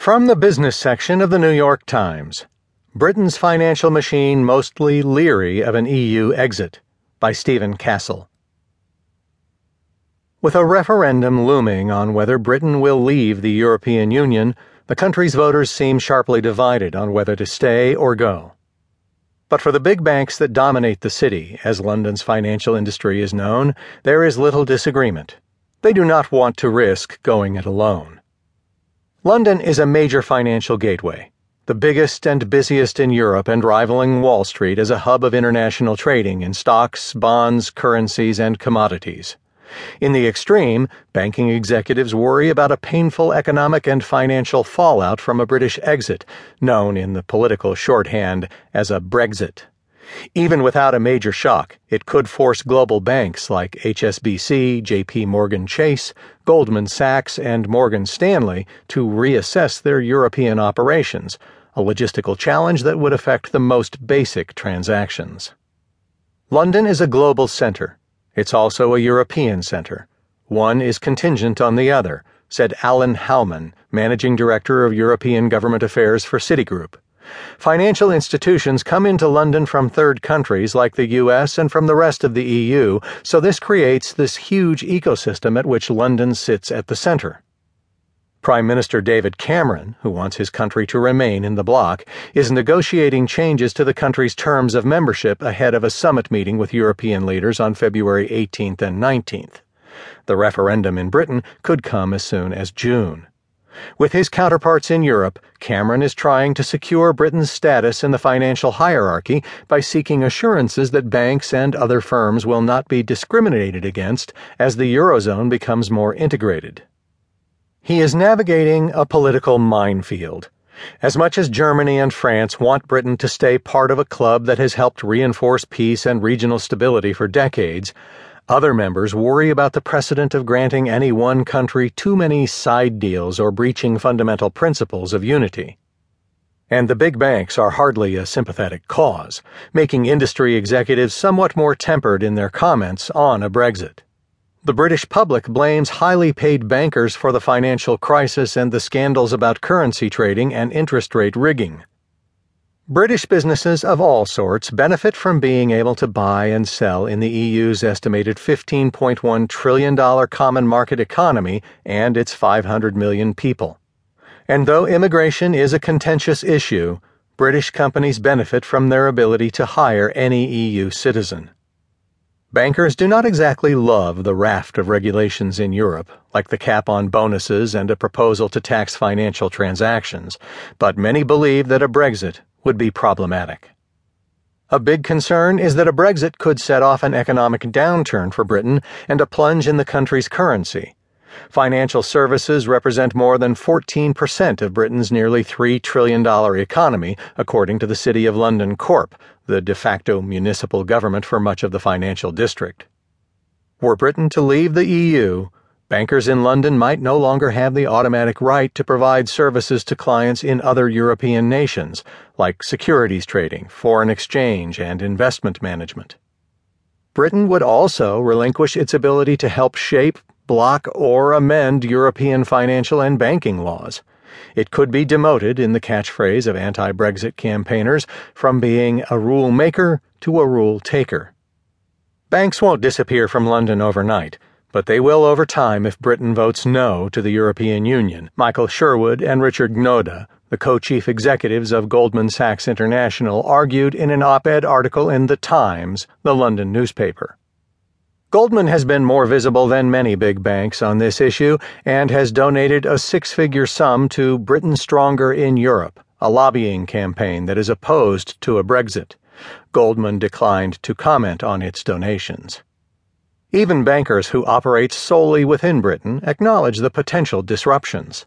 From the business section of the New York Times Britain's Financial Machine Mostly Leery of an EU Exit by Stephen Castle. With a referendum looming on whether Britain will leave the European Union, the country's voters seem sharply divided on whether to stay or go. But for the big banks that dominate the city, as London's financial industry is known, there is little disagreement. They do not want to risk going it alone. London is a major financial gateway, the biggest and busiest in Europe and rivaling Wall Street as a hub of international trading in stocks, bonds, currencies, and commodities. In the extreme, banking executives worry about a painful economic and financial fallout from a British exit, known in the political shorthand as a Brexit. Even without a major shock, it could force global banks like HSBC, JP Morgan Chase, Goldman Sachs, and Morgan Stanley to reassess their European operations, a logistical challenge that would affect the most basic transactions. London is a global center it's also a European center. One is contingent on the other, said Alan Houmann, Managing Director of European Government Affairs for Citigroup. Financial institutions come into London from third countries like the US and from the rest of the EU, so this creates this huge ecosystem at which London sits at the center. Prime Minister David Cameron, who wants his country to remain in the bloc, is negotiating changes to the country's terms of membership ahead of a summit meeting with European leaders on February 18th and 19th. The referendum in Britain could come as soon as June. With his counterparts in Europe, Cameron is trying to secure Britain's status in the financial hierarchy by seeking assurances that banks and other firms will not be discriminated against as the Eurozone becomes more integrated. He is navigating a political minefield. As much as Germany and France want Britain to stay part of a club that has helped reinforce peace and regional stability for decades, other members worry about the precedent of granting any one country too many side deals or breaching fundamental principles of unity. And the big banks are hardly a sympathetic cause, making industry executives somewhat more tempered in their comments on a Brexit. The British public blames highly paid bankers for the financial crisis and the scandals about currency trading and interest rate rigging. British businesses of all sorts benefit from being able to buy and sell in the EU's estimated $15.1 trillion common market economy and its 500 million people. And though immigration is a contentious issue, British companies benefit from their ability to hire any EU citizen. Bankers do not exactly love the raft of regulations in Europe, like the cap on bonuses and a proposal to tax financial transactions, but many believe that a Brexit would be problematic. A big concern is that a Brexit could set off an economic downturn for Britain and a plunge in the country's currency. Financial services represent more than 14% of Britain's nearly $3 trillion economy, according to the City of London Corp, the de facto municipal government for much of the financial district. Were Britain to leave the EU, bankers in London might no longer have the automatic right to provide services to clients in other European nations, like securities trading, foreign exchange, and investment management. Britain would also relinquish its ability to help shape block, or amend European financial and banking laws. It could be demoted, in the catchphrase of anti Brexit campaigners, from being a rule maker to a rule taker. Banks won't disappear from London overnight, but they will over time if Britain votes no to the European Union, Michael Sherwood and Richard Gnodde, the co chief executives of Goldman Sachs International, argued in an op ed article in The Times, the London newspaper. Goldman has been more visible than many big banks on this issue and has donated a six figure sum to Britain Stronger in Europe, a lobbying campaign that is opposed to a Brexit. Goldman declined to comment on its donations. Even bankers who operate solely within Britain acknowledge the potential disruptions.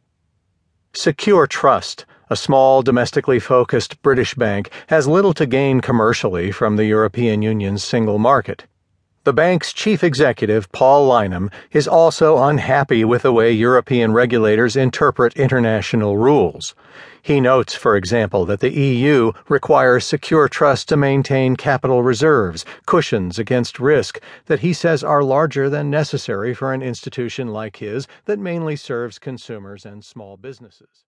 Secure Trust, a small domestically focused British bank, has little to gain commercially from the European Union's single market. The bank's chief executive, Paul Lynam, is also unhappy with the way European regulators interpret international rules. He notes, for example, that the EU requires secure trust to maintain capital reserves, cushions against risk, that he says are larger than necessary for an institution like his that mainly serves consumers and small businesses.